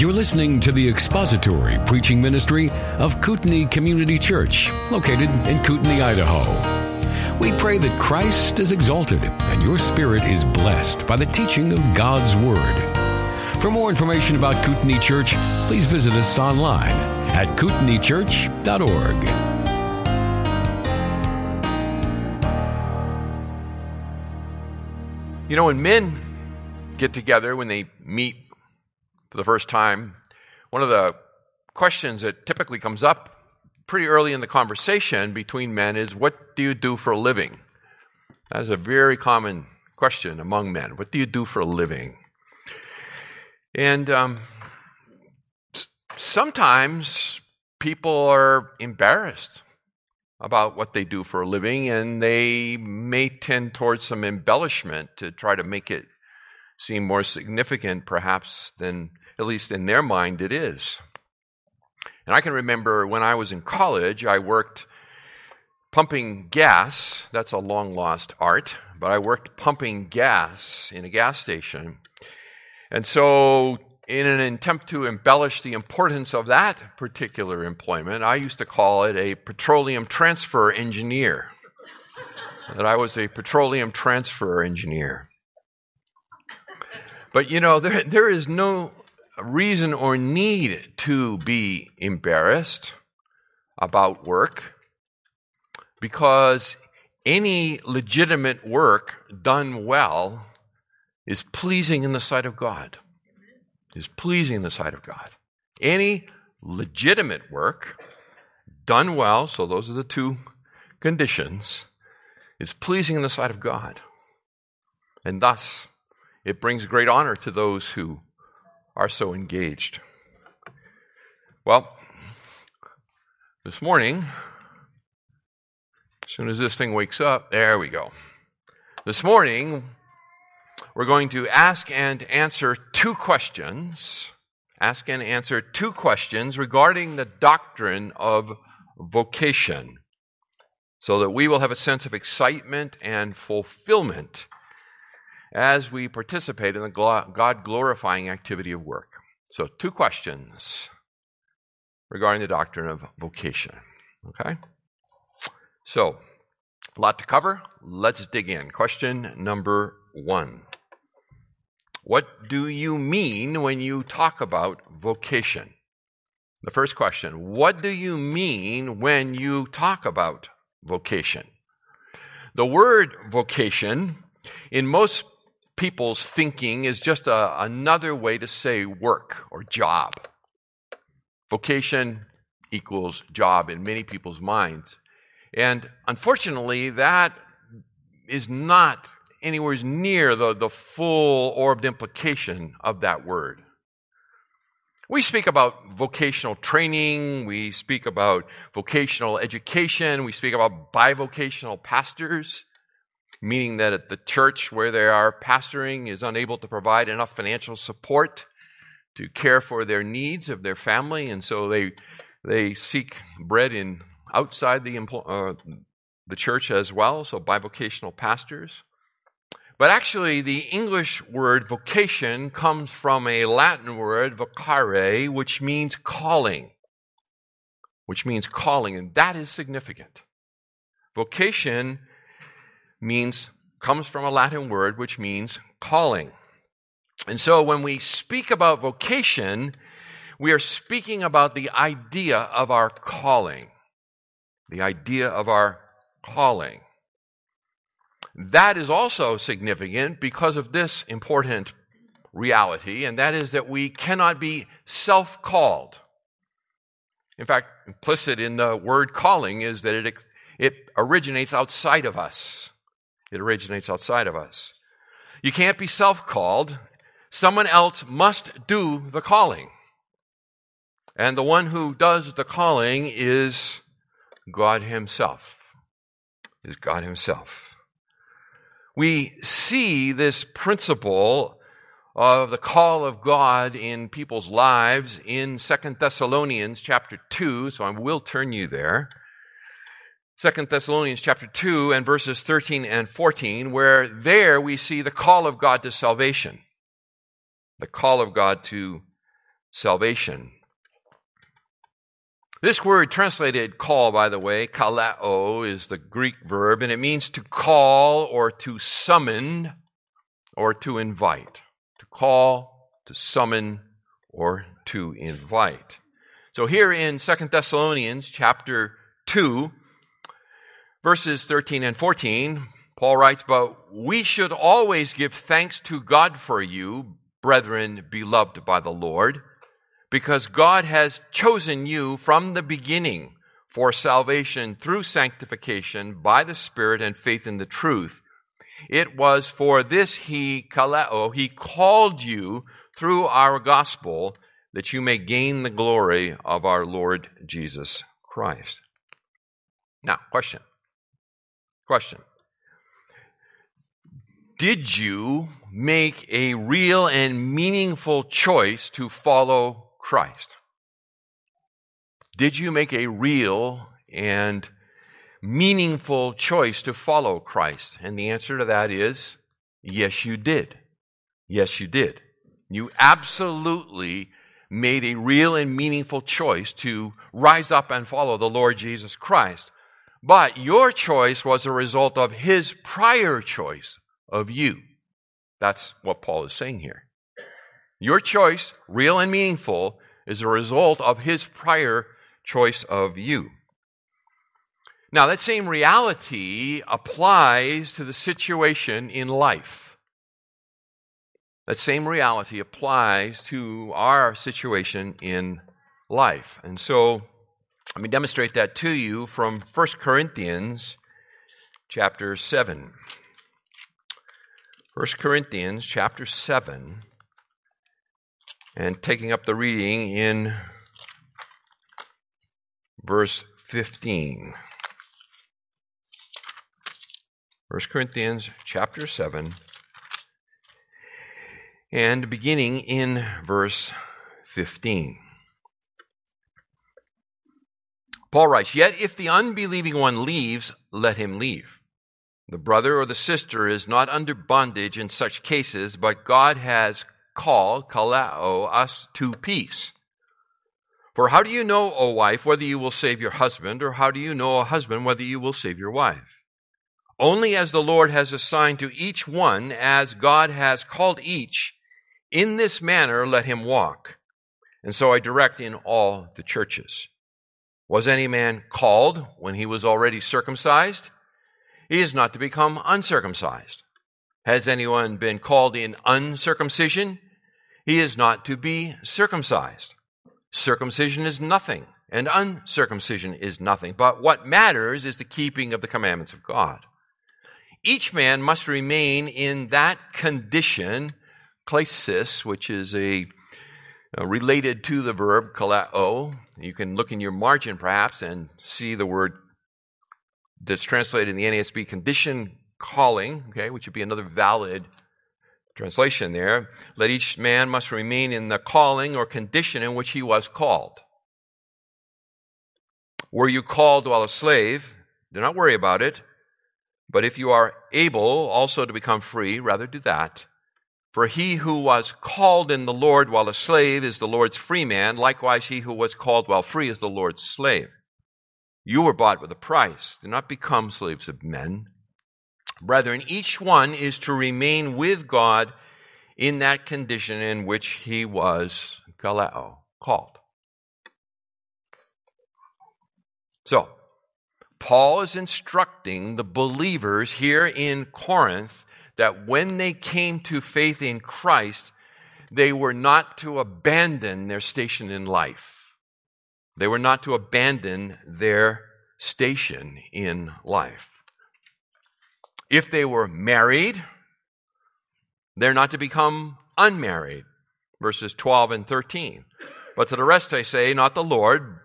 You're listening to the expository preaching ministry of Kootenai Community Church, located in Kootenai, Idaho. We pray that Christ is exalted and your spirit is blessed by the teaching of God's Word. For more information about Kootenai Church, please visit us online at kootenaichurch.org. You know, when men get together, when they meet for the first time, one of the questions that typically comes up pretty early in the conversation between men is what do you do for a living? That is a very common question among men. What do you do for a living? And um, sometimes people are embarrassed about what they do for a living, and they may tend towards some embellishment to try to make it seem more significant, perhaps, than at least in their mind it is. And I can remember when I was in college, I worked pumping gas. That's a long lost art, but I worked pumping gas in a gas station. And so in an attempt to embellish the importance of that particular employment, I used to call it a petroleum transfer engineer. that I was a petroleum transfer engineer. But you know, there, there is no reason or need to be embarrassed about work because any legitimate work done well is pleasing in the sight of God is pleasing in the sight of God. Any legitimate work done well, so those are the two conditions, is pleasing in the sight of God. And thus, it brings great honor to those who are so engaged. Well, this morning, as soon as this thing wakes up, there we go. This morning, we're going to ask and answer two questions. Ask and answer two questions regarding the doctrine of vocation so that we will have a sense of excitement and fulfillment as we participate in the God glorifying activity of work. So, two questions regarding the doctrine of vocation. Okay? So, a lot to cover. Let's dig in. Question number one What do you mean when you talk about vocation? The first question What do you mean when you talk about vocation? The word vocation, in most people's thinking, is just a, another way to say work or job. Vocation equals job in many people's minds. And unfortunately, that is not anywhere near the, the full orbed implication of that word. We speak about vocational training, we speak about vocational education, we speak about bivocational pastors, meaning that at the church where they are pastoring is unable to provide enough financial support to care for their needs of their family, and so they they seek bread in outside the uh, the church as well, so bivocational pastors. But actually, the English word vocation comes from a Latin word, vocare, which means calling. Which means calling, and that is significant. Vocation means, comes from a Latin word which means calling. And so when we speak about vocation, we are speaking about the idea of our calling. The idea of our calling. That is also significant because of this important reality, and that is that we cannot be self called. In fact, implicit in the word calling is that it, it originates outside of us. It originates outside of us. You can't be self called. Someone else must do the calling. And the one who does the calling is God Himself. Is God Himself we see this principle of the call of God in people's lives in Second Thessalonians chapter 2, so I will turn you there. Second Thessalonians chapter 2 and verses 13 and 14, where there we see the call of God to salvation. The call of God to salvation. This word translated call, by the way, kaleo, is the Greek verb, and it means to call or to summon or to invite. To call, to summon, or to invite. So here in Second Thessalonians chapter 2, verses 13 and 14, Paul writes, But we should always give thanks to God for you, brethren beloved by the Lord because God has chosen you from the beginning for salvation through sanctification by the Spirit and faith in the truth. It was for this he, kaleo, he called you through our gospel that you may gain the glory of our Lord Jesus Christ. Now, question. Question. Did you make a real and meaningful choice to follow Christ? Did you make a real and meaningful choice to follow Christ? And the answer to that is yes, you did. Yes, you did. You absolutely made a real and meaningful choice to rise up and follow the Lord Jesus Christ. But your choice was a result of his prior choice of you. That's what Paul is saying here. Your choice, real and meaningful, is a result of his prior choice of you. Now, that same reality applies to the situation in life. That same reality applies to our situation in life. And so, let me demonstrate that to you from 1 Corinthians chapter 7. 1 Corinthians chapter 7 and taking up the reading in verse 15. 1 Corinthians chapter 7 and beginning in verse 15. Paul writes, Yet if the unbelieving one leaves, let him leave. The brother or the sister is not under bondage in such cases, but God has called, kaleo, us to peace. For how do you know, O wife, whether you will save your husband, or how do you know, O husband, whether you will save your wife? Only as the Lord has assigned to each one, as God has called each, in this manner let him walk. And so I direct in all the churches. Was any man called when he was already circumcised? He is not to become uncircumcised. Has anyone been called in uncircumcision? He is not to be circumcised. Circumcision is nothing, and uncircumcision is nothing. But what matters is the keeping of the commandments of God. Each man must remain in that condition, klesis, which is a Uh, related to the verb kaleo. You can look in your margin perhaps and see the word that's translated in the NASB condition calling, okay, which would be another valid translation there. Let each man must remain in the calling or condition in which he was called. Were you called while a slave? Do not worry about it. But if you are able also to become free, rather do that. For he who was called in the Lord while a slave is the Lord's free man. Likewise, he who was called while free is the Lord's slave. You were bought with a price. Do not become slaves of men. Brethren, each one is to remain with God in that condition in which he was kaleo, called. So, Paul is instructing the believers here in Corinth that when they came to faith in Christ, they were not to abandon their station in life. They were not to abandon their station in life. If they were married, they're not to become unmarried. Verses 12 and 13. But to the rest I say, not the Lord,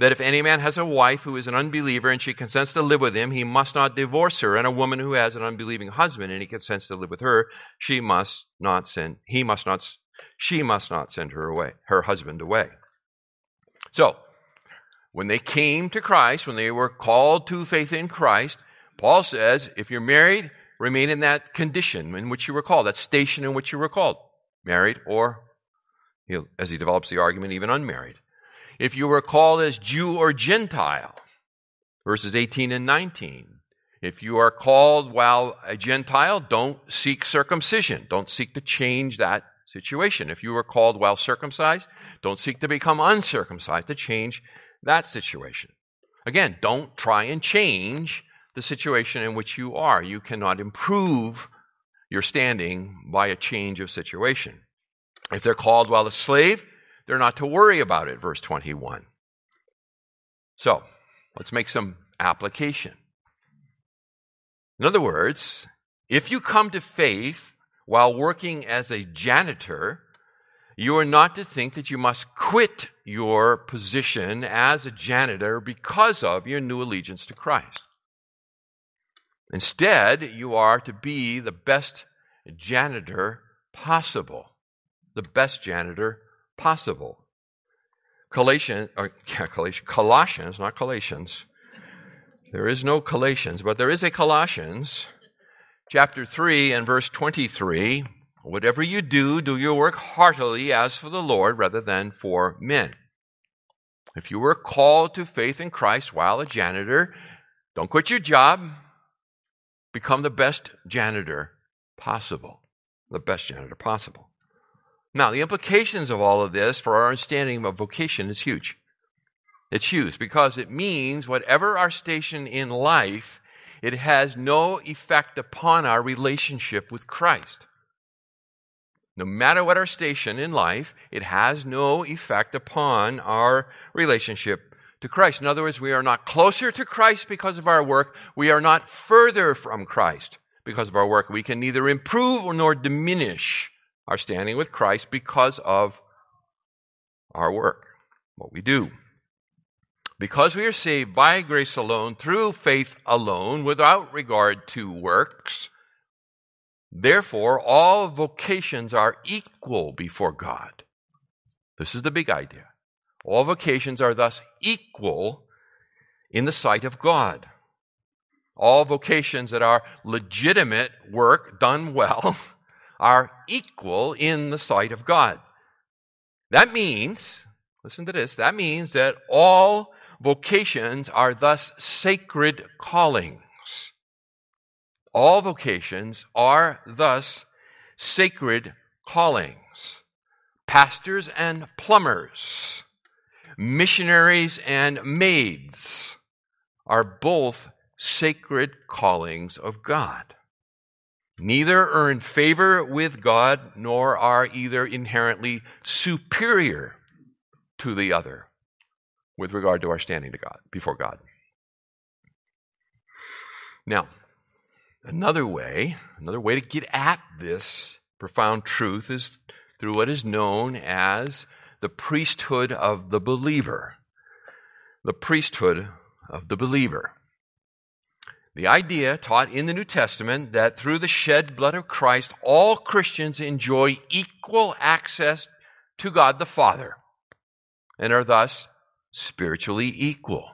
that if any man has a wife who is an unbeliever and she consents to live with him, he must not divorce her. And a woman who has an unbelieving husband and he consents to live with her, she must not send, he must not, she must not send her away, her husband away. So, when they came to Christ, when they were called to faith in Christ, Paul says, if you're married, remain in that condition in which you were called, that station in which you were called, married or as he develops the argument, even unmarried. If you were called as Jew or Gentile, verses 18 and 19. If you are called while a Gentile, don't seek circumcision. Don't seek to change that situation. If you were called while circumcised, don't seek to become uncircumcised to change that situation. Again, don't try and change the situation in which you are. You cannot improve your standing by a change of situation. If they're called while a slave, they're not to worry about it, verse 21. So, let's make some application. In other words, if you come to faith while working as a janitor, you are not to think that you must quit your position as a janitor because of your new allegiance to Christ. Instead, you are to be the best janitor possible. The best janitor possible. Colossians, or, Colossians, not Colossians. There is no Colossians, but there is a Colossians, chapter 3 and verse 23 Whatever you do, do your work heartily as for the Lord rather than for men. If you were called to faith in Christ while a janitor, don't quit your job. Become the best janitor possible. The best janitor possible. Now, the implications of all of this for our understanding of vocation is huge. It's huge because it means whatever our station in life, it has no effect upon our relationship with Christ. No matter what our station in life, it has no effect upon our relationship to Christ. In other words, we are not closer to Christ because of our work. We are not further from Christ because of our work. We can neither improve nor diminish our standing with Christ because of our work, what we do. Because we are saved by grace alone, through faith alone, without regard to works, Therefore, all vocations are equal before God. This is the big idea. All vocations are thus equal in the sight of God. All vocations that are legitimate work done well are equal in the sight of God. That means, listen to this, that means that all vocations are thus sacred callings. All vocations are thus sacred callings. Pastors and plumbers, missionaries and maids are both sacred callings of God. Neither are in favor with God nor are either inherently superior to the other with regard to our standing to God before God. Now, Another way, another way to get at this profound truth is through what is known as the priesthood of the believer. The priesthood of the believer. The idea taught in the New Testament that through the shed blood of Christ, all Christians enjoy equal access to God the Father and are thus spiritually equal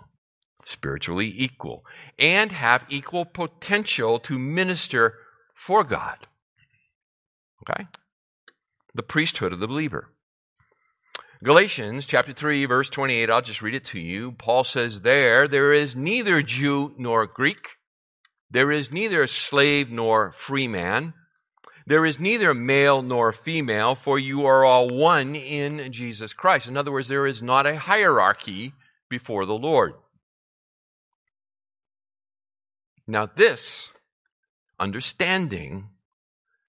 spiritually equal, and have equal potential to minister for God. Okay? The priesthood of the believer. Galatians chapter 3 verse 28 I'll just read it to you. Paul says there there is neither Jew nor Greek there is neither slave nor free man there is neither male nor female for you are all one in Jesus Christ. In other words there is not a hierarchy before the Lord. Now, this understanding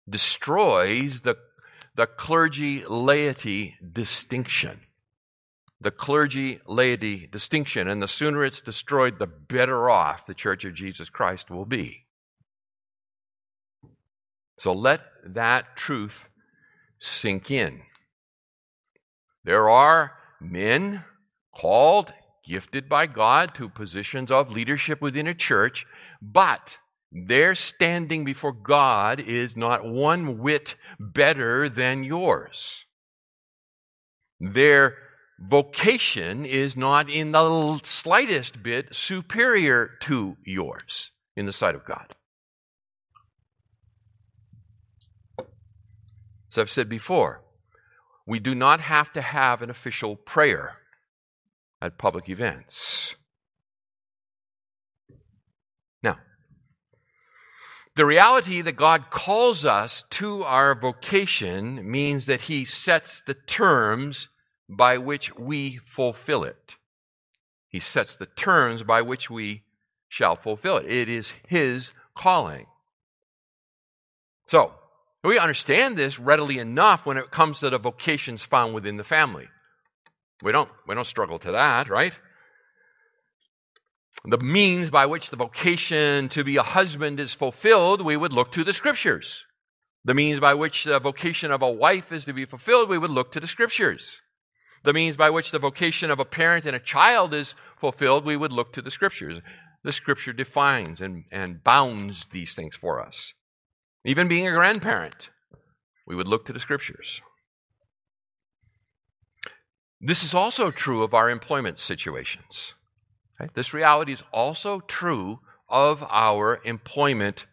destroys the, the clergy laity distinction. The clergy laity distinction. And the sooner it's destroyed, the better off the Church of Jesus Christ will be. So let that truth sink in. There are men called, gifted by God to positions of leadership within a church but their standing before God is not one whit better than yours. Their vocation is not in the slightest bit superior to yours in the sight of God. As I've said before, we do not have to have an official prayer at public events. Now, the reality that God calls us to our vocation means that He sets the terms by which we fulfill it. He sets the terms by which we shall fulfill it. It is His calling. So, we understand this readily enough when it comes to the vocations found within the family. We don't, we don't struggle to that, right? The means by which the vocation to be a husband is fulfilled, we would look to the scriptures. The means by which the vocation of a wife is to be fulfilled, we would look to the scriptures. The means by which the vocation of a parent and a child is fulfilled, we would look to the scriptures. The scripture defines and, and bounds these things for us. Even being a grandparent, we would look to the scriptures. This is also true of our employment situations. Okay? This reality is also true of our employment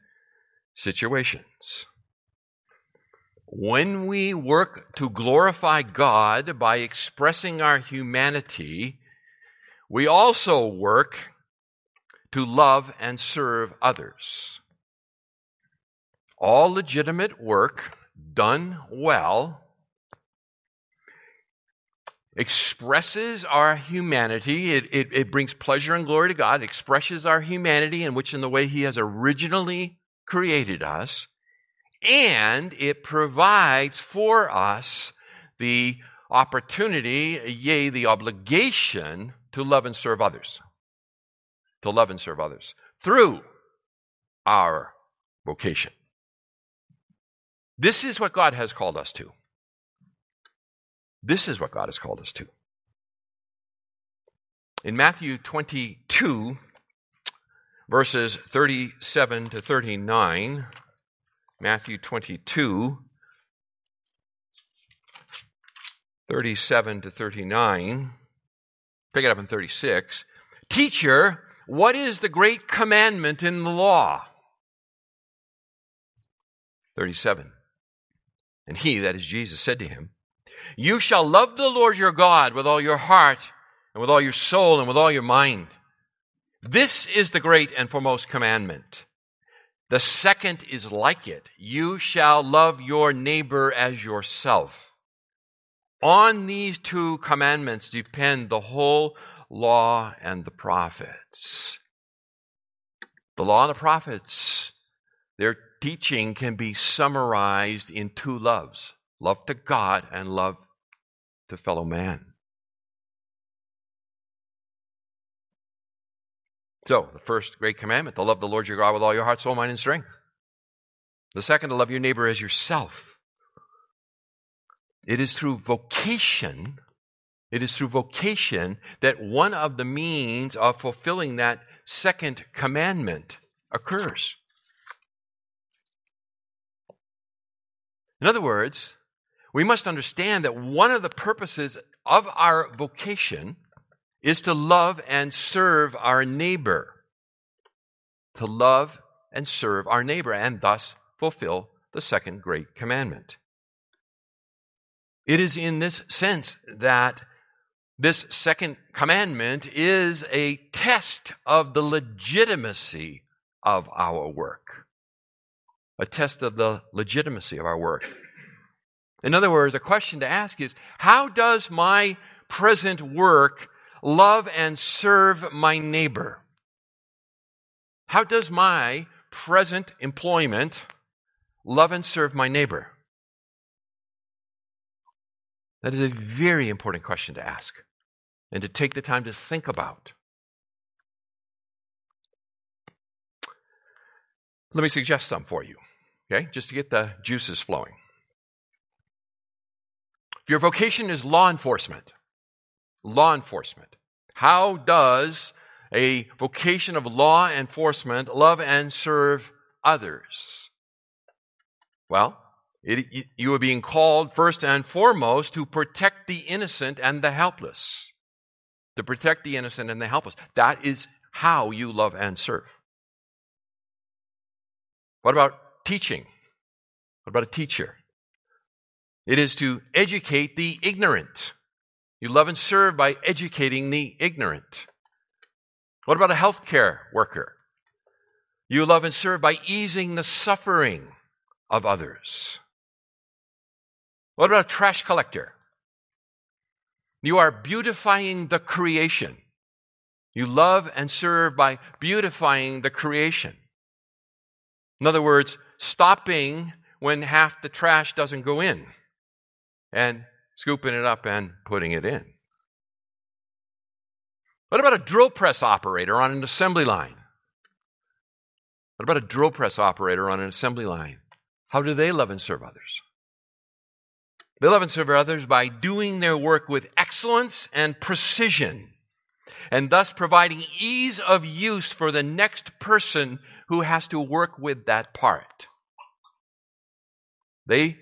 situations. When we work to glorify God by expressing our humanity, we also work to love and serve others. All legitimate work done well expresses our humanity. It, it, it, brings pleasure and glory to God, it expresses our humanity in which in the way He has originally created us, and it provides for us the opportunity, yea, the obligation to love and serve others. To love and serve others through our vocation. This is what God has called us to. This is what God has called us to. In Matthew 22, verses 37 to 39, Matthew 22, 37 to 39, pick it up in 36. Teacher, what is the great commandment in the law? 37. And he, that is Jesus, said to him, You shall love the Lord your God with all your heart, and with all your soul, and with all your mind. This is the great and foremost commandment. The second is like it. You shall love your neighbor as yourself. On these two commandments depend the whole law and the prophets. The law and the prophets, they're teaching can be summarized in two loves love to God and love to fellow man. So, the first great commandment to love the Lord your God with all your heart, soul, mind, and strength. The second, to love your neighbor as yourself. It is through vocation, it is through vocation that one of the means of fulfilling that second commandment occurs. In other words, we must understand that one of the purposes of our vocation is to love and serve our neighbor. To love and serve our neighbor, and thus fulfill the second great commandment. It is in this sense that this second commandment is a test of the legitimacy of our work a test of the legitimacy of our work. In other words, a question to ask is how does my present work love and serve my neighbor? How does my present employment love and serve my neighbor? That is a very important question to ask and to take the time to think about. Let me suggest some for you, okay, just to get the juices flowing. If your vocation is law enforcement, law enforcement, how does a vocation of law enforcement love and serve others? Well, it, you are being called first and foremost to protect the innocent and the helpless. To protect the innocent and the helpless. That is how you love and serve. What about teaching? What about a teacher? It is to educate the ignorant. You love and serve by educating the ignorant. What about a healthcare worker? You love and serve by easing the suffering of others. What about a trash collector? You are beautifying the creation. You love and serve by beautifying the creation. In other words, stopping when half the trash doesn't go in and scooping it up and putting it in. What about a drill press operator on an assembly line? What about a drill press operator on an assembly line? How do they love and serve others? They love and serve others by doing their work with excellence and precision, and thus providing ease of use for the next person who has to work with that part. They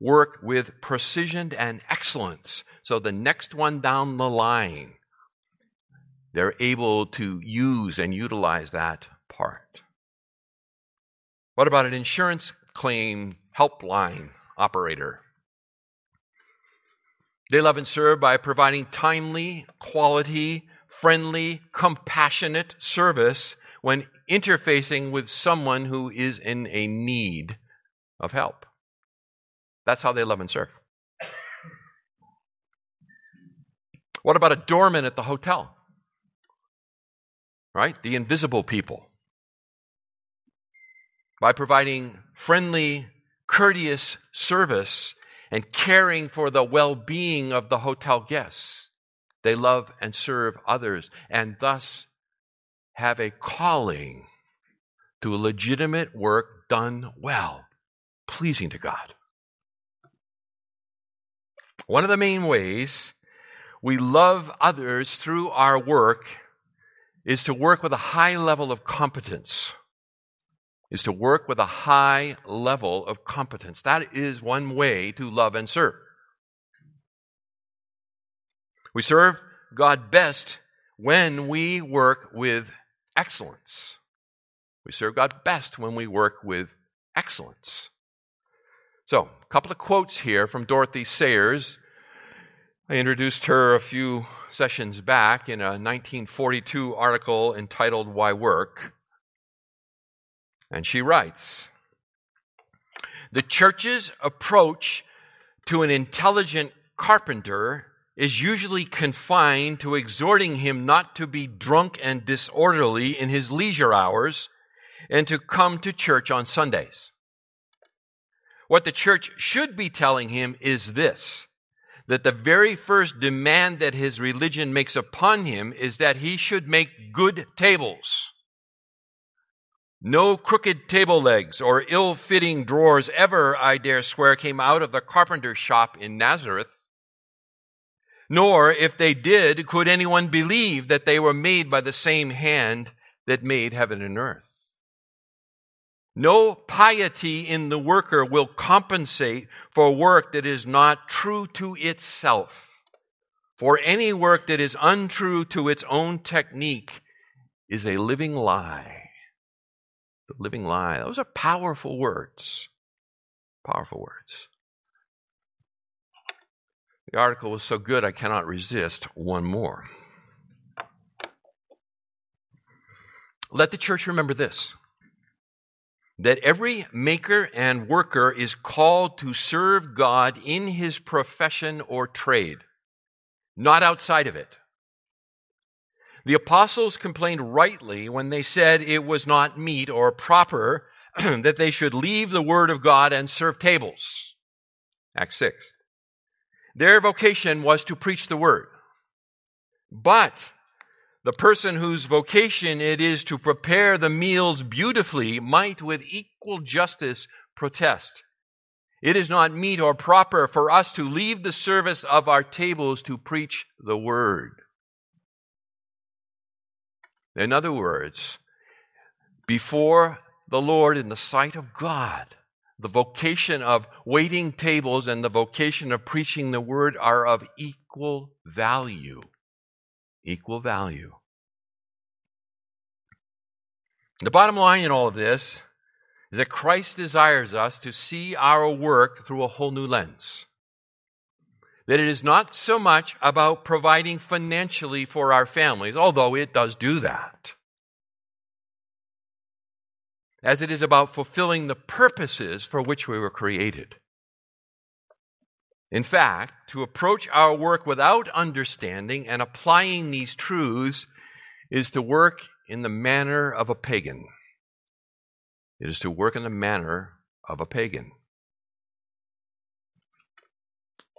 work with precision and excellence, so the next one down the line, they're able to use and utilize that part. What about an insurance claim helpline operator? They love and serve by providing timely, quality, friendly, compassionate service when interfacing with someone who is in a need of help. That's how they love and serve. What about a doorman at the hotel? Right? The invisible people. By providing friendly, courteous service and caring for the well being of the hotel guests. They love and serve others and thus have a calling to a legitimate work done well, pleasing to God. One of the main ways we love others through our work is to work with a high level of competence is to work with a high level of competence. That is one way to love and serve. We serve God best when we work with excellence. We serve God best when we work with excellence. So, a couple of quotes here from Dorothy Sayers. I introduced her a few sessions back in a 1942 article entitled Why Work. And she writes The church's approach to an intelligent carpenter is usually confined to exhorting him not to be drunk and disorderly in his leisure hours and to come to church on Sundays. What the church should be telling him is this that the very first demand that his religion makes upon him is that he should make good tables. No crooked table legs or ill fitting drawers ever, I dare swear, came out of the carpenter's shop in Nazareth. Nor, if they did, could anyone believe that they were made by the same hand that made heaven and earth. No piety in the worker will compensate for work that is not true to itself. For any work that is untrue to its own technique is a living lie the living lie. Those are powerful words. Powerful words. The article was so good, I cannot resist one more. Let the church remember this that every maker and worker is called to serve God in his profession or trade, not outside of it. The apostles complained rightly when they said it was not meet or proper that they should leave the word of God and serve tables. Acts 6. Their vocation was to preach the word. But the person whose vocation it is to prepare the meals beautifully might with equal justice protest. It is not meet or proper for us to leave the service of our tables to preach the word. In other words, before the Lord in the sight of God, the vocation of waiting tables and the vocation of preaching the word are of equal value. Equal value. The bottom line in all of this is that Christ desires us to see our work through a whole new lens. that it is not so much about providing financially for our families, although it does do that, as it is about fulfilling the purposes for which we were created. In fact, to approach our work without understanding and applying these truths is to work in the manner of a pagan. It is to work in the manner of a pagan.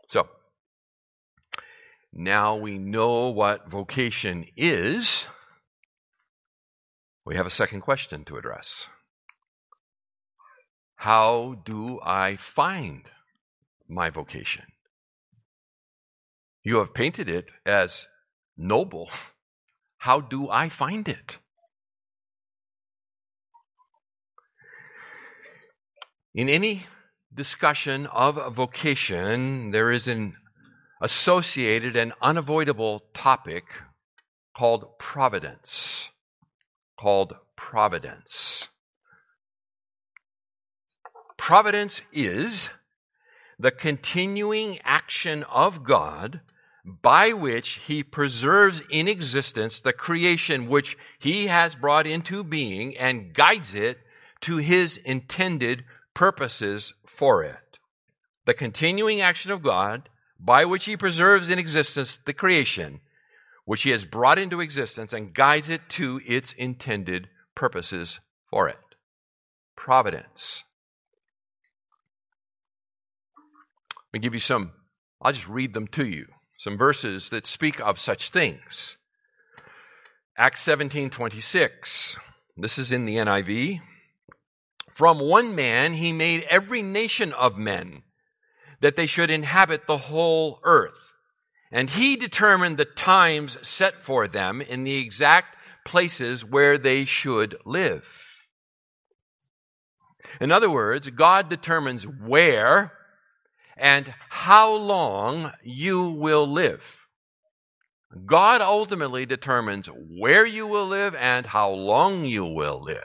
So, now we know what vocation is. We have a second question to address. How do I find my vocation? You have painted it as noble. How do I find it? In any discussion of vocation, there is an associated and unavoidable topic called providence. Called providence. Providence is the continuing action of God by which he preserves in existence the creation which he has brought into being and guides it to his intended purposes for it. The continuing action of God by which he preserves in existence the creation which he has brought into existence and guides it to its intended purposes for it. Providence. Let me give you some, I'll just read them to you. Some verses that speak of such things. Acts 17 26. This is in the NIV. From one man he made every nation of men that they should inhabit the whole earth. And he determined the times set for them in the exact places where they should live. In other words, God determines where and how long you will live. God ultimately determines where you will live and how long you will live.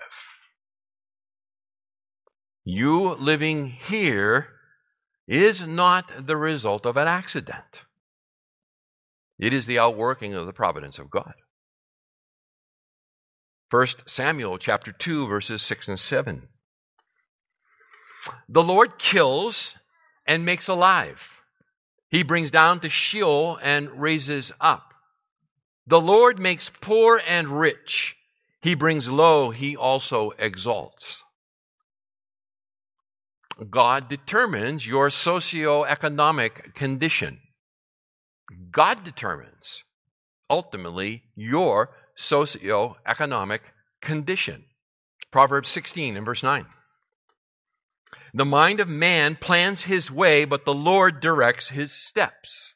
You living here is not the result of an accident. It is the outworking of the providence of God. 1 Samuel chapter 2 verses 6 and 7. The Lord kills and makes alive. He brings down to Sheol and raises up. The Lord makes poor and rich. He brings low, he also exalts. God determines your socioeconomic condition. God determines ultimately your socioeconomic condition. Proverbs 16 and verse 9. The mind of man plans his way, but the Lord directs his steps.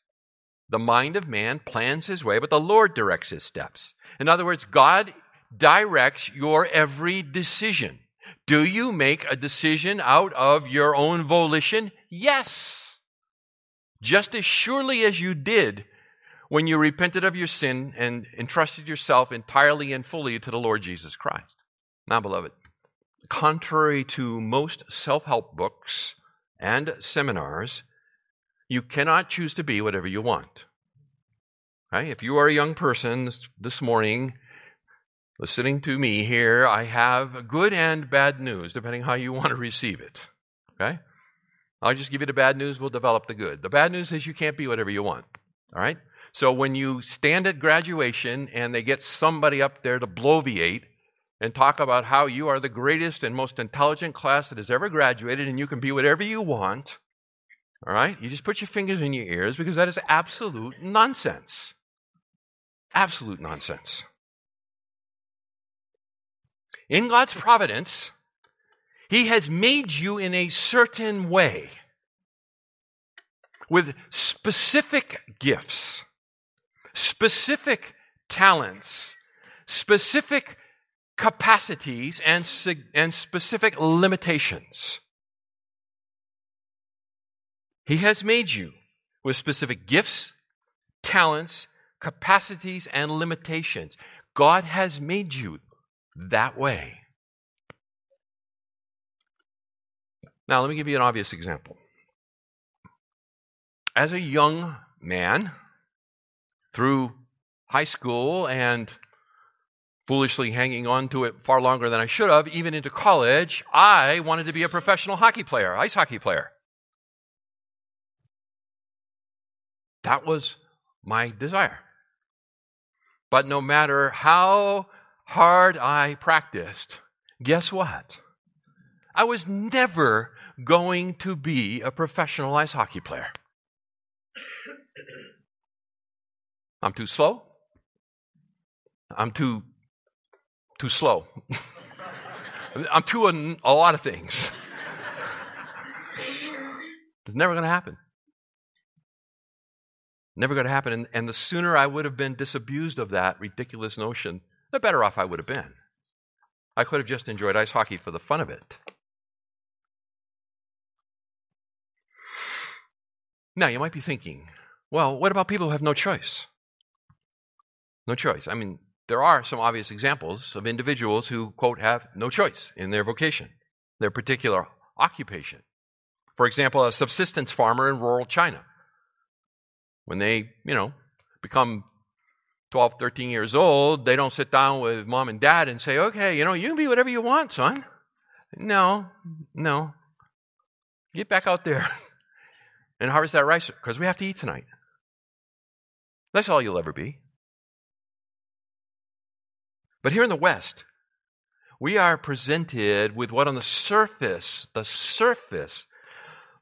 The mind of man plans his way, but the Lord directs his steps. In other words, God directs your every decision. Do you make a decision out of your own volition? Yes. Just as surely as you did when you repented of your sin and entrusted yourself entirely and fully to the Lord Jesus Christ. Now, beloved, contrary to most self help books and seminars, you cannot choose to be whatever you want. Okay? If you are a young person this morning listening to me here, I have good and bad news, depending how you want to receive it. Okay? I'll just give you the bad news, we'll develop the good. The bad news is you can't be whatever you want. All right? So when you stand at graduation and they get somebody up there to bloviate and talk about how you are the greatest and most intelligent class that has ever graduated and you can be whatever you want. All right? You just put your fingers in your ears because that is absolute nonsense. Absolute nonsense. In God's providence, He has made you in a certain way with specific gifts, specific talents, specific capacities and, and specific limitations. He has made you with specific gifts, talents, capacities, and limitations. God has made you that way. Now, let me give you an obvious example. as a young man, through high school and foolishly hanging on to it far longer than I should have, even into college, I wanted to be a professional hockey player, ice hockey player. That was my desire. But no matter how hard I practiced, guess what? I was never going to be a professional ice hockey player. I'm too slow. I'm too too slow. I'm too a, lot of things. it's never going to happen. Never going to happen. And, and the sooner I would have been disabused of that ridiculous notion, the better off I would have been. I could have just enjoyed ice hockey for the fun of it. Now, you might be thinking, well, what about people who have no choice? No choice. I mean, there are some obvious examples of individuals who, quote, have no choice in their vocation, their particular occupation. For example, a subsistence farmer in rural China. When they, you know, become 12, 13 years old, they don't sit down with mom and dad and say, okay, you know, you can be whatever you want, son. No, no. Get back out there and harvest that rice because we have to eat tonight. That's all you'll ever be. But here in the West, we are presented with what on the surface, the surface,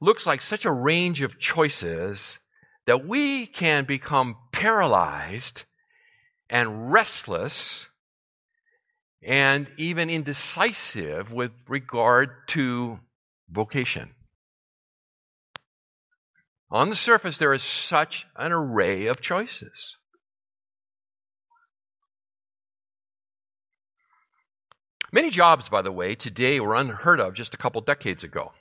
looks like such a range of choices that we can become paralyzed and restless and even indecisive with regard to vocation. On the surface, there is such an array of choices. Many jobs, by the way, today were unheard of just a couple decades ago.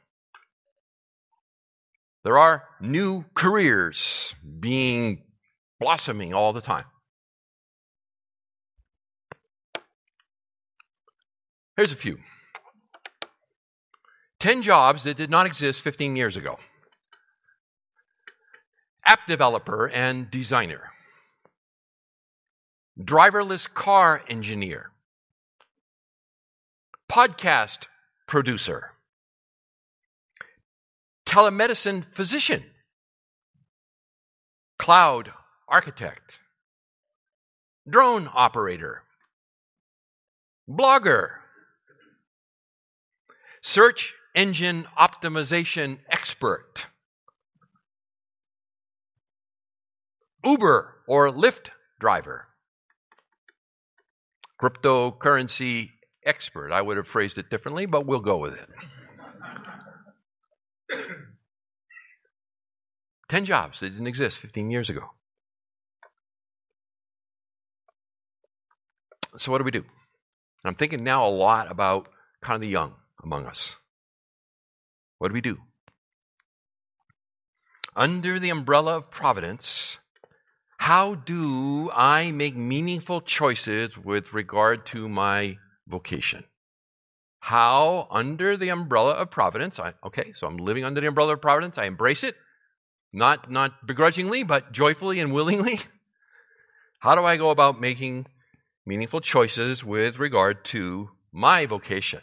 There are new careers being blossoming all the time. Here's a few 10 jobs that did not exist 15 years ago app developer and designer, driverless car engineer, podcast producer, telemedicine physician, cloud architect, drone operator, blogger, search engine optimization expert, Uber or Lyft driver, cryptocurrency expert. I would have phrased it differently, but we'll go with it. 10 jobs that didn't exist 15 years ago. So, what do we do? I'm thinking now a lot about kind of the young among us. What do we do? Under the umbrella of providence, how do I make meaningful choices with regard to my vocation. How, under the umbrella of providence, I, okay, so I'm living under the umbrella of providence, I embrace it, not, not begrudgingly, but joyfully and willingly. How do I go about making meaningful choices with regard to my vocation?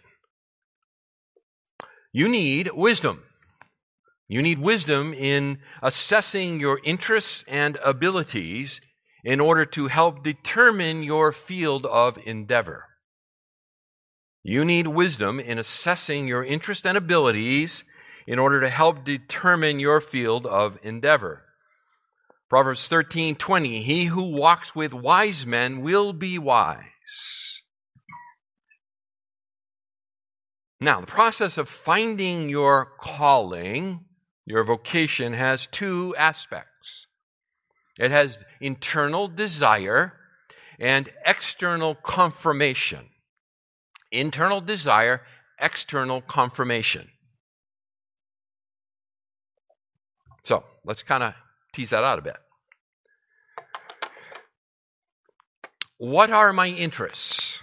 You need wisdom. You need wisdom in assessing your interests and abilities in order to help determine your field of endeavor. You need wisdom in assessing your interests and abilities in order to help determine your field of endeavor. Proverbs 13:20 He who walks with wise men will be wise. Now, the process of finding your calling, your vocation has two aspects. It has internal desire and external confirmation internal desire, external confirmation. So let's kind of tease that out a bit. What are my interests?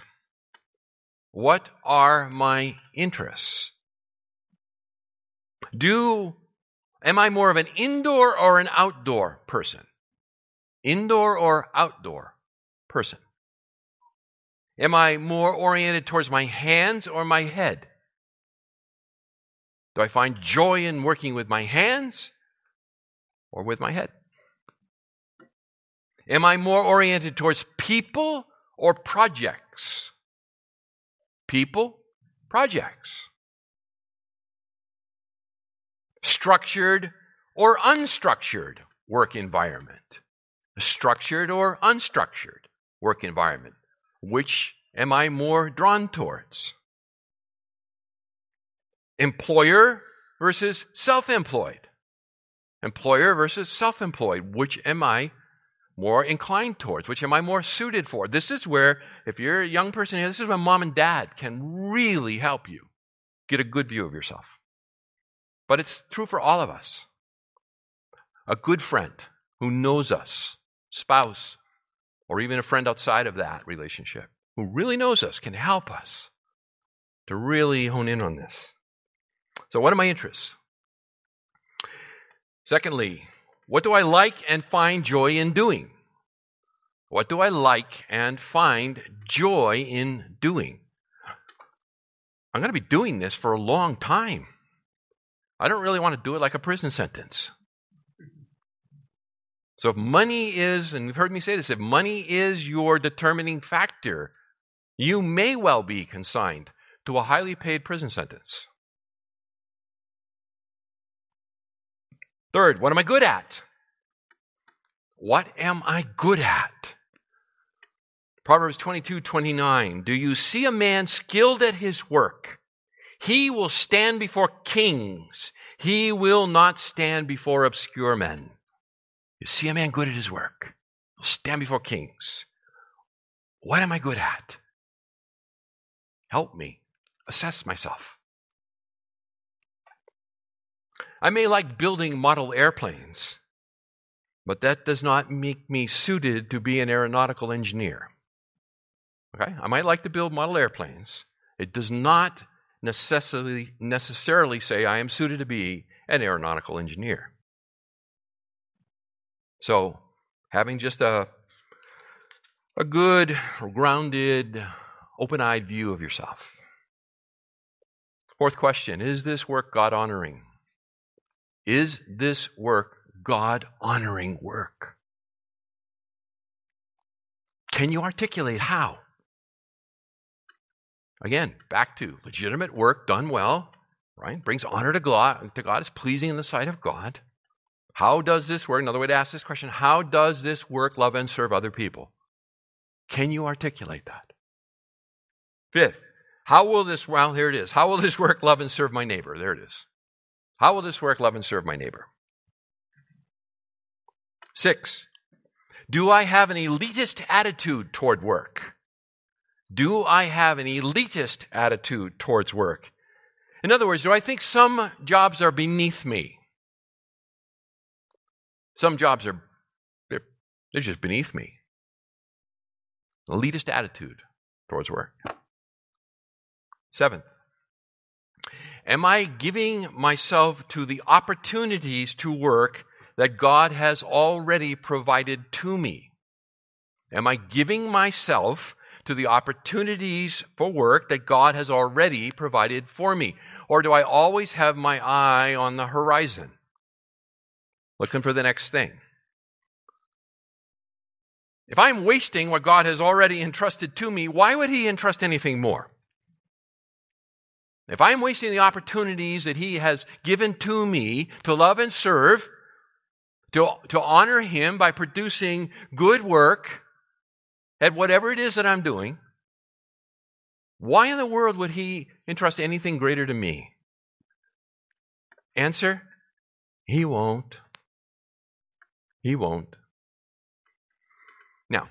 What are my interests? Do Am I more of an indoor or an outdoor person? Indoor or outdoor person? Am I more oriented towards my hands or my head? Do I find joy in working with my hands or with my head? Am I more oriented towards people or projects? People, projects. Structured or unstructured work environment. Structured or unstructured work environment. Which am I more drawn towards? Employer versus self employed. Employer versus self employed. Which am I more inclined towards? Which am I more suited for? This is where, if you're a young person here, this is where mom and dad can really help you get a good view of yourself. But it's true for all of us. A good friend who knows us, spouse, or even a friend outside of that relationship who really knows us can help us to really hone in on this. So, what are my interests? Secondly, what do I like and find joy in doing? What do I like and find joy in doing? I'm going to be doing this for a long time. I don't really want to do it like a prison sentence. So if money is, and you've heard me say this, if money is your determining factor, you may well be consigned to a highly paid prison sentence. Third, what am I good at? What am I good at? Proverbs 22 29. Do you see a man skilled at his work? He will stand before kings. He will not stand before obscure men. You see a man good at his work. He'll stand before kings. What am I good at? Help me assess myself. I may like building model airplanes, but that does not make me suited to be an aeronautical engineer. Okay? I might like to build model airplanes. It does not necessarily, necessarily say I am suited to be an aeronautical engineer. So, having just a, a good, grounded, open eyed view of yourself. Fourth question Is this work God honoring? Is this work God honoring work? Can you articulate how? Again, back to legitimate work done well, right? Brings honor to God, to God, is pleasing in the sight of God. How does this work? Another way to ask this question How does this work love and serve other people? Can you articulate that? Fifth, how will this, well, here it is. How will this work love and serve my neighbor? There it is. How will this work love and serve my neighbor? Six, do I have an elitist attitude toward work? Do I have an elitist attitude towards work? In other words, do I think some jobs are beneath me? Some jobs are they're, they're just beneath me. Elitist attitude towards work. Seventh, am I giving myself to the opportunities to work that God has already provided to me? Am I giving myself to the opportunities for work that God has already provided for me? Or do I always have my eye on the horizon, looking for the next thing? If I'm wasting what God has already entrusted to me, why would He entrust anything more? If I'm wasting the opportunities that He has given to me to love and serve, to, to honor Him by producing good work, at whatever it is that I'm doing, why in the world would He entrust anything greater to me? Answer He won't. He won't. Now,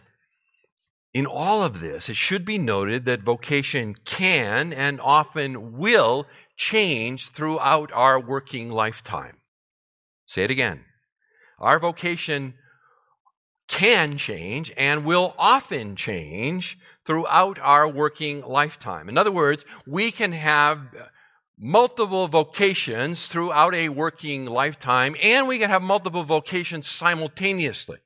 in all of this, it should be noted that vocation can and often will change throughout our working lifetime. Say it again. Our vocation can change and will often change throughout our working lifetime. In other words, we can have multiple vocations throughout a working lifetime, and we can have multiple vocations simultaneously.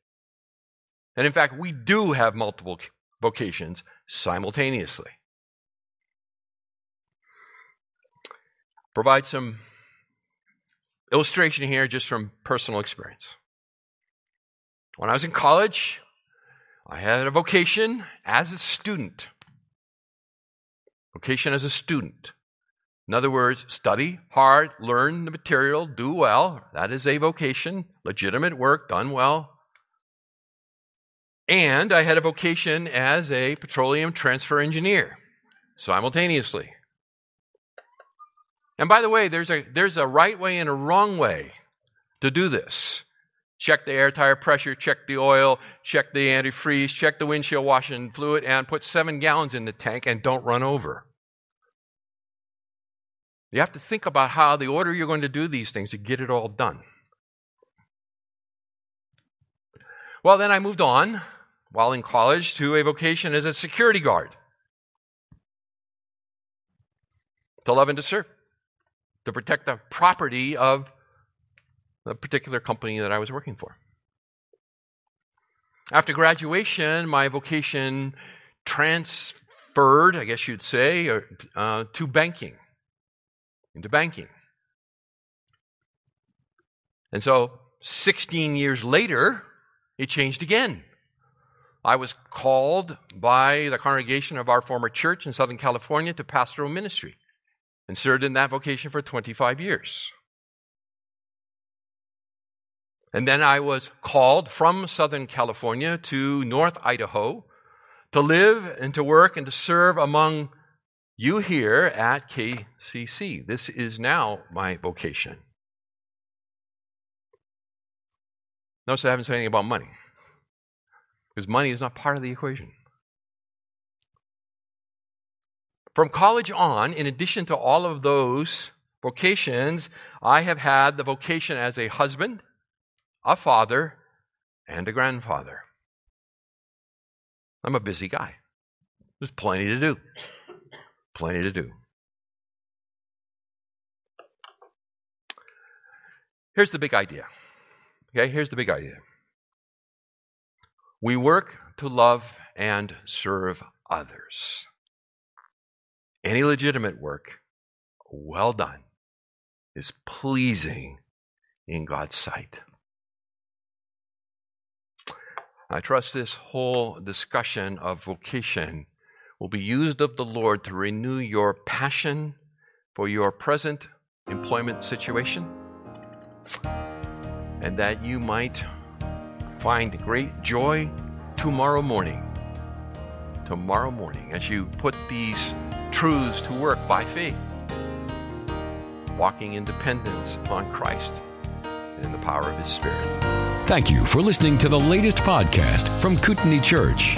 And in fact, we do have multiple vocations simultaneously. Provide some illustration here just from personal experience. When I was in college, I had a vocation as a student. Vocation as a student. In other words, study hard, learn the material, do well. That is a vocation, legitimate work, done well. And I had a vocation as a petroleum transfer engineer simultaneously. And by the way, there's a, there's a right way and a wrong way to do this. Check the air tire pressure, check the oil, check the antifreeze, check the windshield washing fluid, and put seven gallons in the tank and don't run over. You have to think about how the order you're going to do these things to get it all done. Well, then I moved on while in college to a vocation as a security guard. To love and to serve, to protect the property of the particular company that I was working for. After graduation, my vocation transferred, I guess you'd say, uh, to banking into banking. And so 16 years later, it changed again. I was called by the congregation of our former church in Southern California to pastoral ministry and served in that vocation for 25 years. And then I was called from Southern California to North Idaho to live and to work and to serve among you here at KCC. This is now my vocation. Notice I haven't said anything about money, because money is not part of the equation. From college on, in addition to all of those vocations, I have had the vocation as a husband, a father, and a grandfather. I'm a busy guy. There's plenty to do. Plenty to do. Here's the big idea. Okay, here's the big idea. We work to love and serve others. Any legitimate work, well done, is pleasing in God's sight. I trust this whole discussion of vocation will be used of the Lord to renew your passion for your present employment situation, and that you might find great joy tomorrow morning. Tomorrow morning, as you put these truths to work by faith, walking in dependence upon Christ and in the power of His Spirit. Thank you for listening to the latest podcast from Kootenai Church.